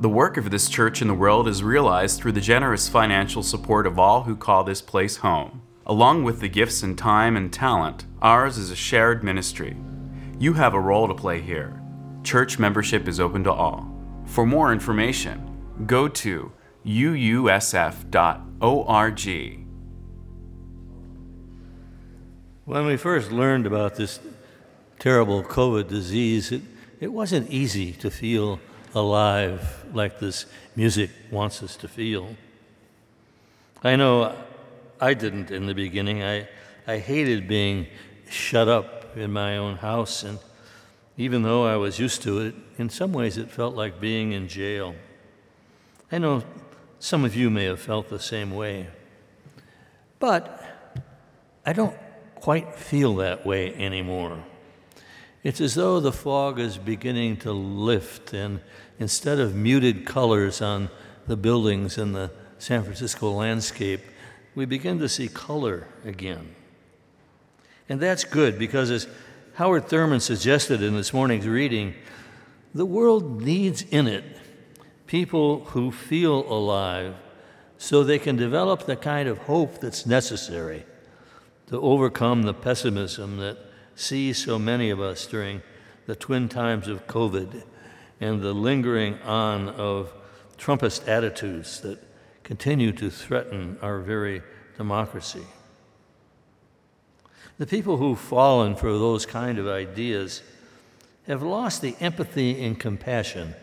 The work of this church in the world is realized through the generous financial support of all who call this place home. Along with the gifts and time and talent, ours is a shared ministry. You have a role to play here. Church membership is open to all. For more information, go to uusf.org. When we first learned about this terrible COVID disease, it, it wasn't easy to feel alive like this music wants us to feel. I know I didn't in the beginning. I, I hated being shut up in my own house, and even though I was used to it, in some ways it felt like being in jail. I know some of you may have felt the same way. But I don't quite feel that way anymore. It's as though the fog is beginning to lift, and instead of muted colors on the buildings in the San Francisco landscape, we begin to see color again. And that's good because, as Howard Thurman suggested in this morning's reading, the world needs in it people who feel alive so they can develop the kind of hope that's necessary to overcome the pessimism that sees so many of us during the twin times of COVID and the lingering on of Trumpist attitudes that continue to threaten our very democracy. The people who've fallen for those kind of ideas have lost the empathy and compassion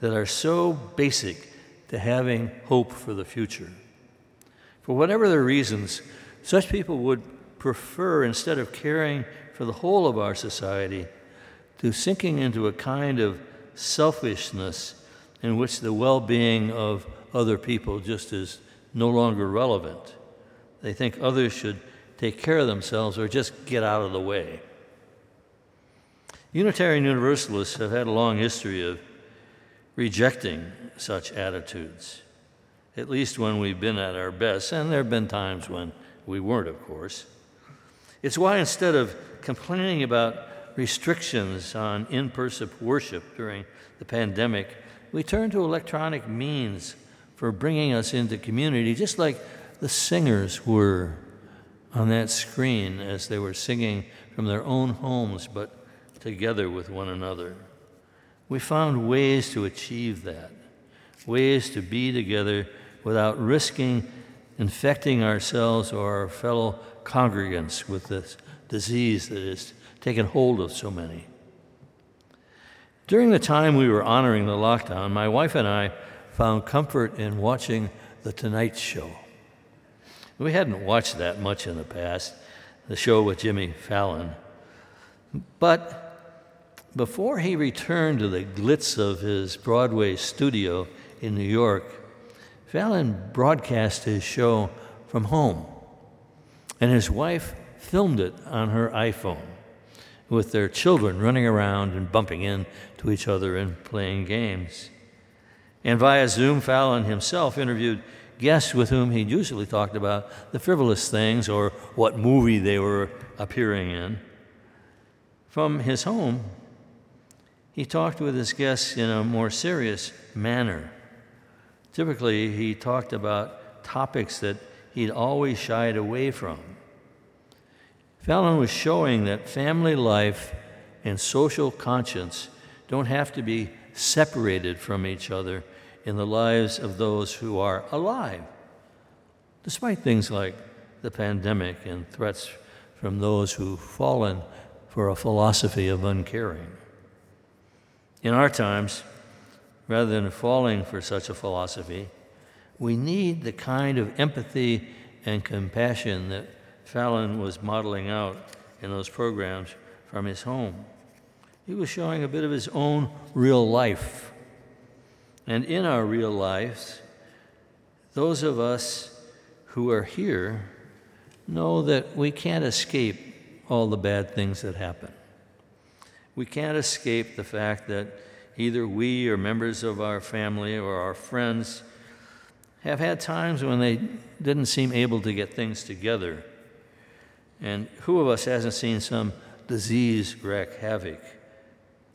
that are so basic to having hope for the future. For whatever their reasons, such people would prefer, instead of caring for the whole of our society, to sinking into a kind of selfishness in which the well being of other people just is no longer relevant. They think others should take care of themselves or just get out of the way. Unitarian Universalists have had a long history of rejecting such attitudes, at least when we've been at our best, and there have been times when we weren't, of course. It's why instead of complaining about restrictions on in person worship during the pandemic, we turn to electronic means for bringing us into community, just like the singers were on that screen as they were singing from their own homes but together with one another. We found ways to achieve that, ways to be together without risking infecting ourselves or our fellow congregants with this disease that has taken hold of so many. During the time we were honoring the lockdown, my wife and I found comfort in watching The Tonight Show. We hadn't watched that much in the past, the show with Jimmy Fallon. But before he returned to the glitz of his Broadway studio in New York, Fallon broadcast his show from home and his wife filmed it on her iPhone with their children running around and bumping into each other and playing games. And via Zoom, Fallon himself interviewed guests with whom he usually talked about the frivolous things or what movie they were appearing in. From his home, he talked with his guests in a more serious manner. Typically, he talked about topics that he'd always shied away from. Fallon was showing that family life and social conscience don't have to be separated from each other in the lives of those who are alive, despite things like the pandemic and threats from those who've fallen for a philosophy of uncaring. In our times, rather than falling for such a philosophy, we need the kind of empathy and compassion that Fallon was modeling out in those programs from his home. He was showing a bit of his own real life. And in our real lives, those of us who are here know that we can't escape all the bad things that happen. We can't escape the fact that either we or members of our family or our friends have had times when they didn't seem able to get things together. And who of us hasn't seen some disease wreak havoc,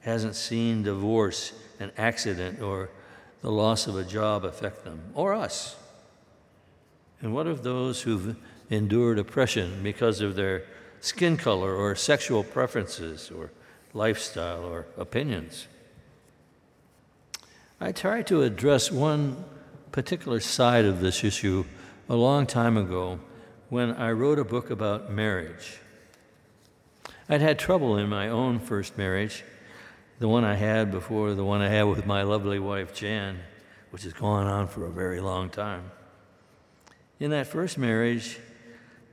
hasn't seen divorce, an accident, or the loss of a job affect them, or us? And what of those who've endured oppression because of their skin color or sexual preferences or lifestyle or opinions? I tried to address one particular side of this issue a long time ago when I wrote a book about marriage. I'd had trouble in my own first marriage, the one I had before the one I had with my lovely wife Jan, which has gone on for a very long time. In that first marriage,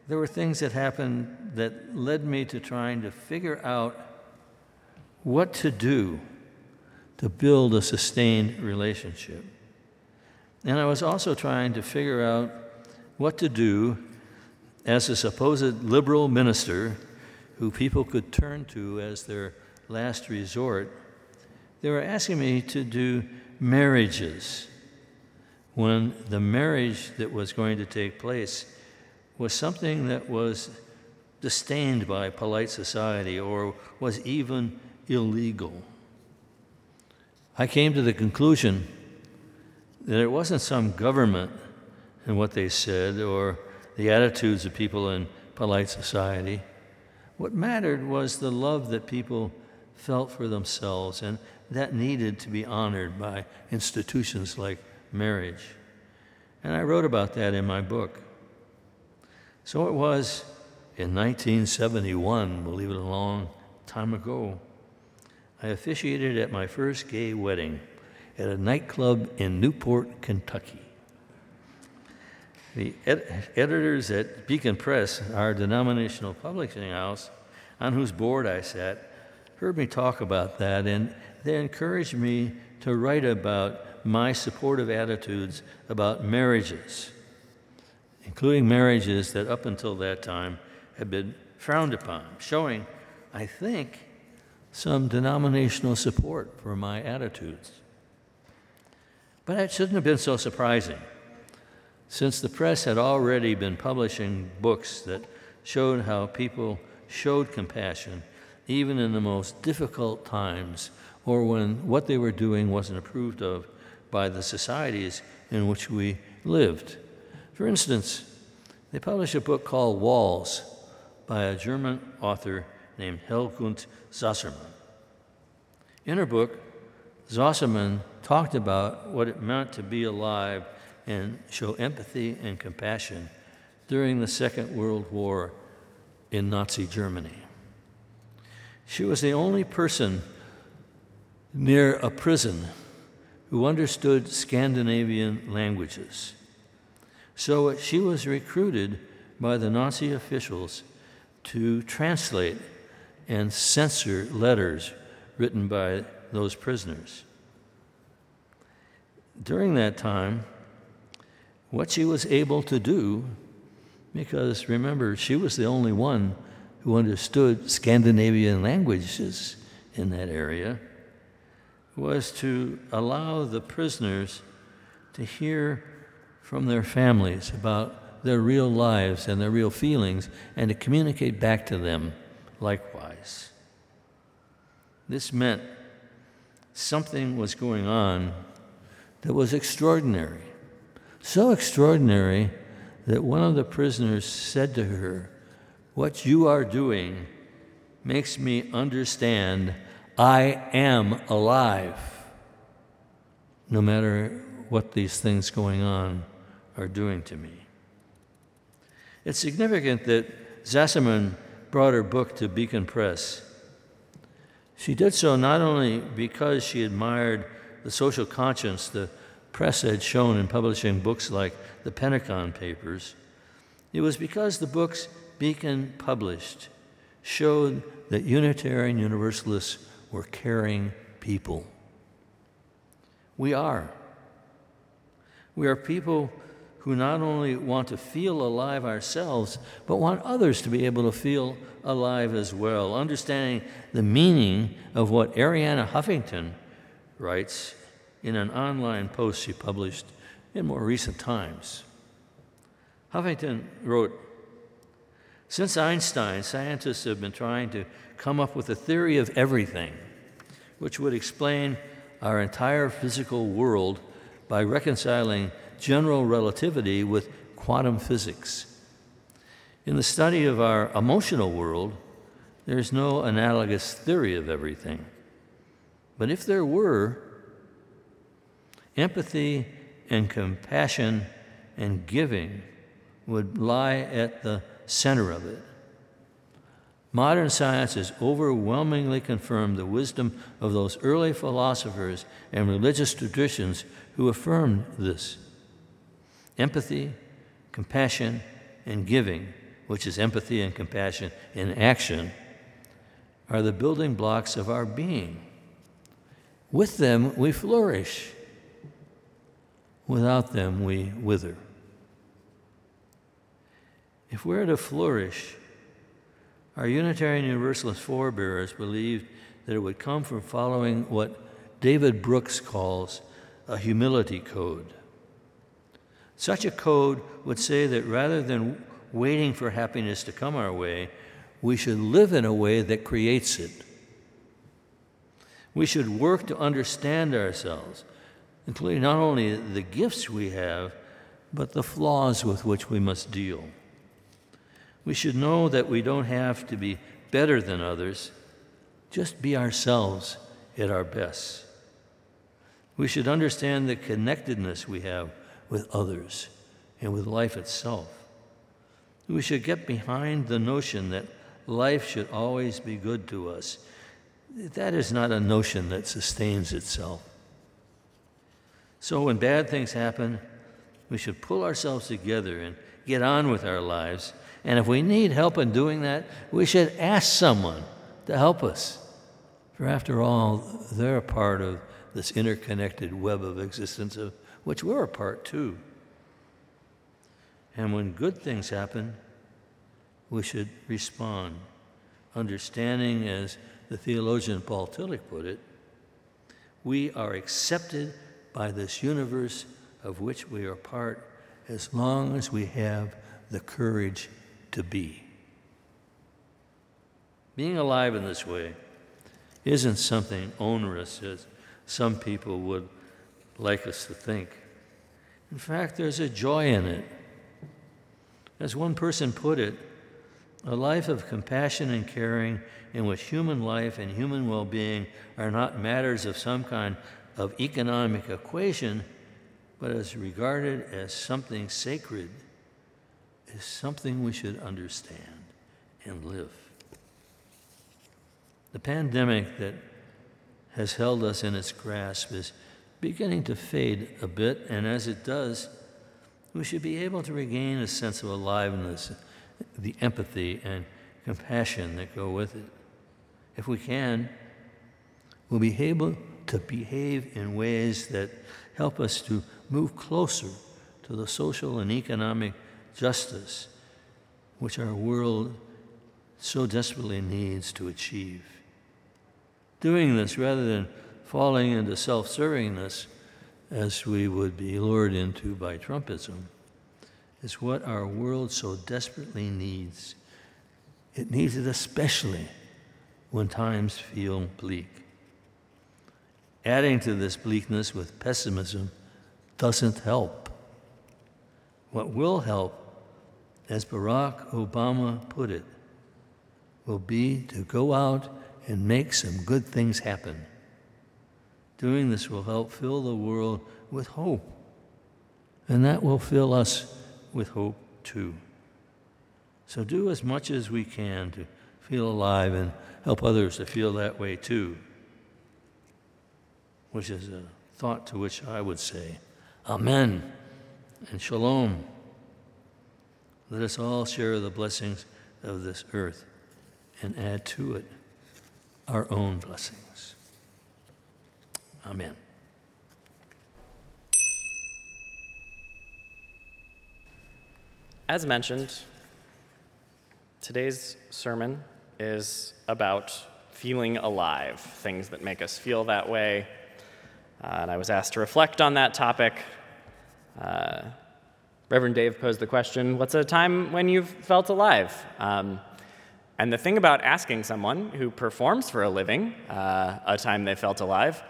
there were things that happened that led me to trying to figure out what to do to build a sustained relationship. And I was also trying to figure out what to do as a supposed liberal minister who people could turn to as their last resort. They were asking me to do marriages when the marriage that was going to take place was something that was disdained by polite society or was even illegal. I came to the conclusion that it wasn't some government and what they said or the attitudes of people in polite society. What mattered was the love that people felt for themselves, and that needed to be honored by institutions like marriage. And I wrote about that in my book. So it was in 1971, believe it a long time ago, I officiated at my first gay wedding at a nightclub in Newport, Kentucky. The ed- editors at Beacon Press, our denominational publishing house, on whose board I sat, heard me talk about that, and they encouraged me to write about my supportive attitudes about marriages, including marriages that up until that time had been frowned upon, showing, I think, some denominational support for my attitudes. But it shouldn't have been so surprising, since the press had already been publishing books that showed how people showed compassion even in the most difficult times or when what they were doing wasn't approved of by the societies in which we lived. For instance, they published a book called Walls by a German author named Hiltgunt Zassenhaus. In her book, Zassermann talked about what it meant to be alive and show empathy and compassion during the Second World War in Nazi Germany. She was the only person near a prison who understood Scandinavian languages. So she was recruited by the Nazi officials to translate and censor letters written by those prisoners. During that time, what she was able to do, because remember, she was the only one who understood Scandinavian languages in that area, was to allow the prisoners to hear from their families about their real lives and their real feelings and to communicate back to them likewise. This meant something was going on that was extraordinary. So extraordinary that one of the prisoners said to her, What you are doing makes me understand I am alive, no matter what these things going on are doing to me. It's significant that Zassenhaus brought her book to Beacon Press she did so not only because she admired the social conscience the press had shown in publishing books like the Pentagon Papers, it was because the books Beacon published showed that Unitarian Universalists were caring people. We are. We are people who not only want to feel alive ourselves, but want others to be able to feel alive as well, understanding the meaning of what Arianna Huffington writes in an online post she published in more recent times. Huffington wrote Since Einstein, scientists have been trying to come up with a theory of everything, which would explain our entire physical world by reconciling general relativity with quantum physics. In the study of our emotional world, there is no analogous theory of everything. But if there were, empathy and compassion and giving would lie at the center of it. Modern science has overwhelmingly confirmed the wisdom of those early philosophers and religious traditions who affirmed this. Empathy, compassion, and giving, which is empathy and compassion in action, are the building blocks of our being. With them, we flourish. Without them, we wither. If we're to flourish, our Unitarian Universalist forebears believed that it would come from following what David Brooks calls a humility code. Such a code would say that rather than waiting for happiness to come our way, we should live in a way that creates it. We should work to understand ourselves, including not only the gifts we have, but the flaws with which we must deal. We should know that we don't have to be better than others, just be ourselves at our best. We should understand the connectedness we have with others and with life itself. We should get behind the notion that life should always be good to us. That is not a notion that sustains itself. So when bad things happen, we should pull ourselves together and get on with our lives and if we need help in doing that, we should ask someone to help us. For after all, they're a part of this interconnected web of existence of which we're a part too. And when good things happen, we should respond, understanding, as the theologian Paul Tillich put it, we are accepted by this universe of which we are part as long as we have the courage to be. Being alive in this way isn't something onerous as some people would like us to think. In fact, there's a joy in it. As one person put it, a life of compassion and caring in which human life and human well being are not matters of some kind of economic equation, but is regarded as something sacred is something we should understand and live. The pandemic that has held us in its grasp is beginning to fade a bit, and as it does, we should be able to regain a sense of aliveness, the empathy and compassion that go with it. If we can, we'll be able to behave in ways that help us to move closer to the social and economic justice which our world so desperately needs to achieve. Doing this rather than falling into self servingness, as we would be lured into by Trumpism, is what our world so desperately needs. It needs it especially when times feel bleak. Adding to this bleakness with pessimism doesn't help. What will help as Barack Obama put it, will be to go out and make some good things happen. Doing this will help fill the world with hope, and that will fill us with hope too. So do as much as we can to feel alive and help others to feel that way too, which is a thought to which I would say, Amen and Shalom. Let us all share the blessings of this earth and add to it our own blessings. Amen. As mentioned, today's sermon is about feeling alive, things that make us feel that way. Uh, and I was asked to reflect on that topic. Uh, Reverend Dave posed the question What's a time when you've felt alive? Um, and the thing about asking someone who performs for a living uh, a time they felt alive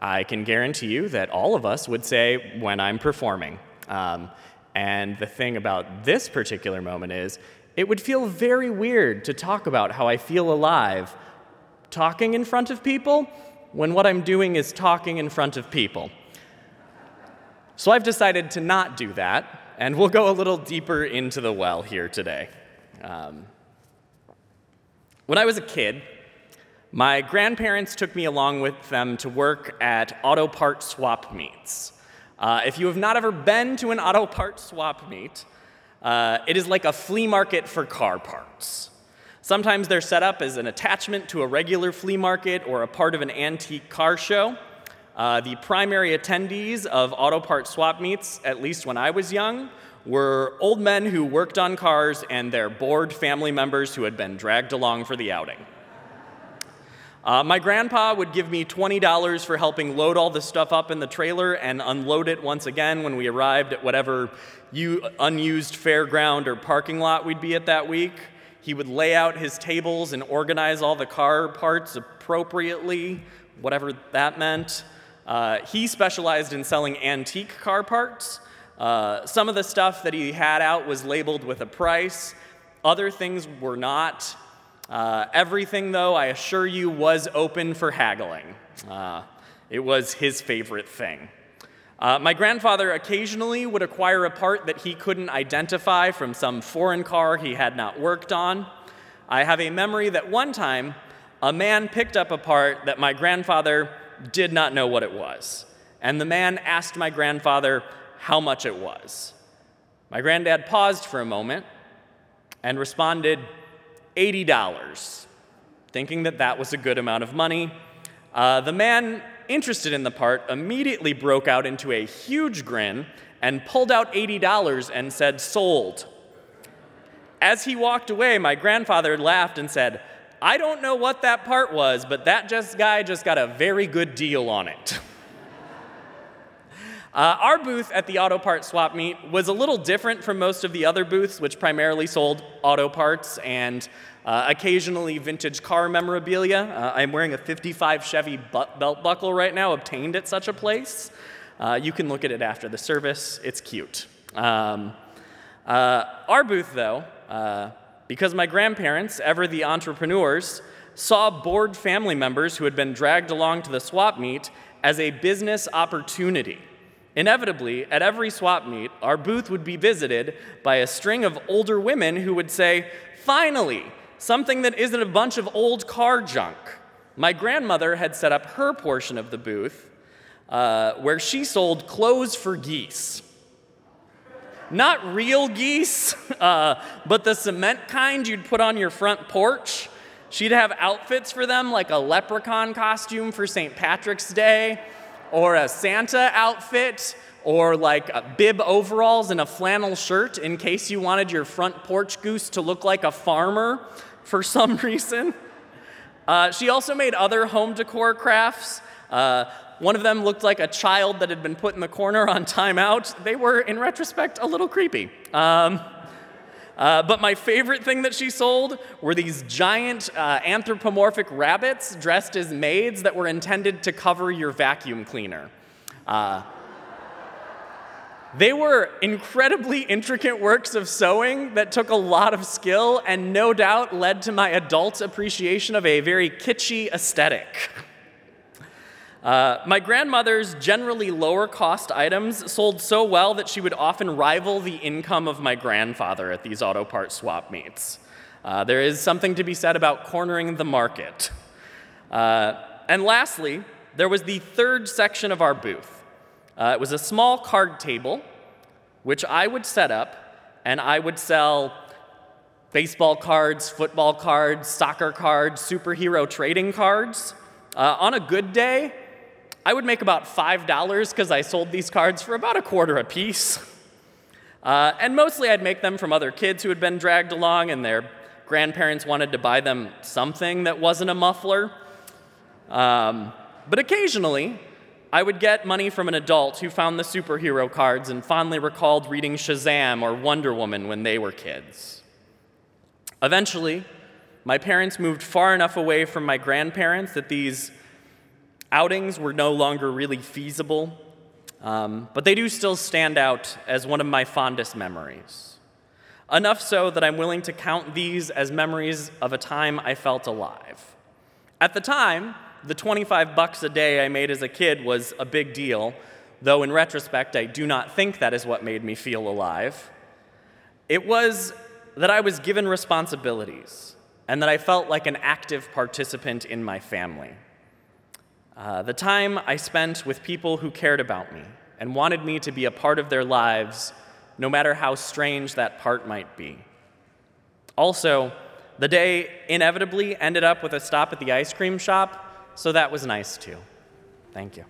I can guarantee you that all of us would say when I'm performing. Um, and the thing about this particular moment is, it would feel very weird to talk about how I feel alive talking in front of people when what I'm doing is talking in front of people. So I've decided to not do that, and we'll go a little deeper into the well here today. Um, when I was a kid, my grandparents took me along with them to work at auto part swap meets. Uh, if you have not ever been to an auto part swap meet, uh, it is like a flea market for car parts. Sometimes they're set up as an attachment to a regular flea market or a part of an antique car show. Uh, the primary attendees of auto part swap meets, at least when I was young, were old men who worked on cars and their bored family members who had been dragged along for the outing. Uh, my grandpa would give me $20 for helping load all the stuff up in the trailer and unload it once again when we arrived at whatever unused fairground or parking lot we'd be at that week. He would lay out his tables and organize all the car parts appropriately, whatever that meant. Uh, he specialized in selling antique car parts. Uh, some of the stuff that he had out was labeled with a price, other things were not. Uh, everything, though, I assure you, was open for haggling. Uh, it was his favorite thing. Uh, my grandfather occasionally would acquire a part that he couldn't identify from some foreign car he had not worked on. I have a memory that one time a man picked up a part that my grandfather did not know what it was. And the man asked my grandfather how much it was. My granddad paused for a moment and responded, $80, thinking that that was a good amount of money. Uh, the man interested in the part immediately broke out into a huge grin and pulled out $80 and said, Sold. As he walked away, my grandfather laughed and said, I don't know what that part was, but that just guy just got a very good deal on it. uh, our booth at the auto part swap meet was a little different from most of the other booths, which primarily sold auto parts and uh, occasionally vintage car memorabilia. Uh, I'm wearing a 55 Chevy belt buckle right now, obtained at such a place. Uh, you can look at it after the service, it's cute. Um, uh, our booth, though, uh, because my grandparents, ever the entrepreneurs, saw bored family members who had been dragged along to the swap meet as a business opportunity. Inevitably, at every swap meet, our booth would be visited by a string of older women who would say, Finally, something that isn't a bunch of old car junk. My grandmother had set up her portion of the booth uh, where she sold clothes for geese. Not real geese, uh, but the cement kind you'd put on your front porch. She'd have outfits for them, like a leprechaun costume for St. Patrick's Day, or a Santa outfit, or like bib overalls and a flannel shirt in case you wanted your front porch goose to look like a farmer for some reason. Uh, she also made other home decor crafts. Uh, one of them looked like a child that had been put in the corner on timeout. They were, in retrospect, a little creepy. Um, uh, but my favorite thing that she sold were these giant uh, anthropomorphic rabbits dressed as maids that were intended to cover your vacuum cleaner. Uh, they were incredibly intricate works of sewing that took a lot of skill and no doubt led to my adult appreciation of a very kitschy aesthetic. Uh, my grandmother's generally lower cost items sold so well that she would often rival the income of my grandfather at these auto part swap meets. Uh, there is something to be said about cornering the market. Uh, and lastly, there was the third section of our booth. Uh, it was a small card table, which I would set up, and I would sell baseball cards, football cards, soccer cards, superhero trading cards. Uh, on a good day, I would make about $5 because I sold these cards for about a quarter a piece. Uh, and mostly I'd make them from other kids who had been dragged along and their grandparents wanted to buy them something that wasn't a muffler. Um, but occasionally, I would get money from an adult who found the superhero cards and fondly recalled reading Shazam or Wonder Woman when they were kids. Eventually, my parents moved far enough away from my grandparents that these Outings were no longer really feasible, um, but they do still stand out as one of my fondest memories. Enough so that I'm willing to count these as memories of a time I felt alive. At the time, the 25 bucks a day I made as a kid was a big deal, though in retrospect, I do not think that is what made me feel alive. It was that I was given responsibilities and that I felt like an active participant in my family. Uh, the time I spent with people who cared about me and wanted me to be a part of their lives, no matter how strange that part might be. Also, the day inevitably ended up with a stop at the ice cream shop, so that was nice too. Thank you.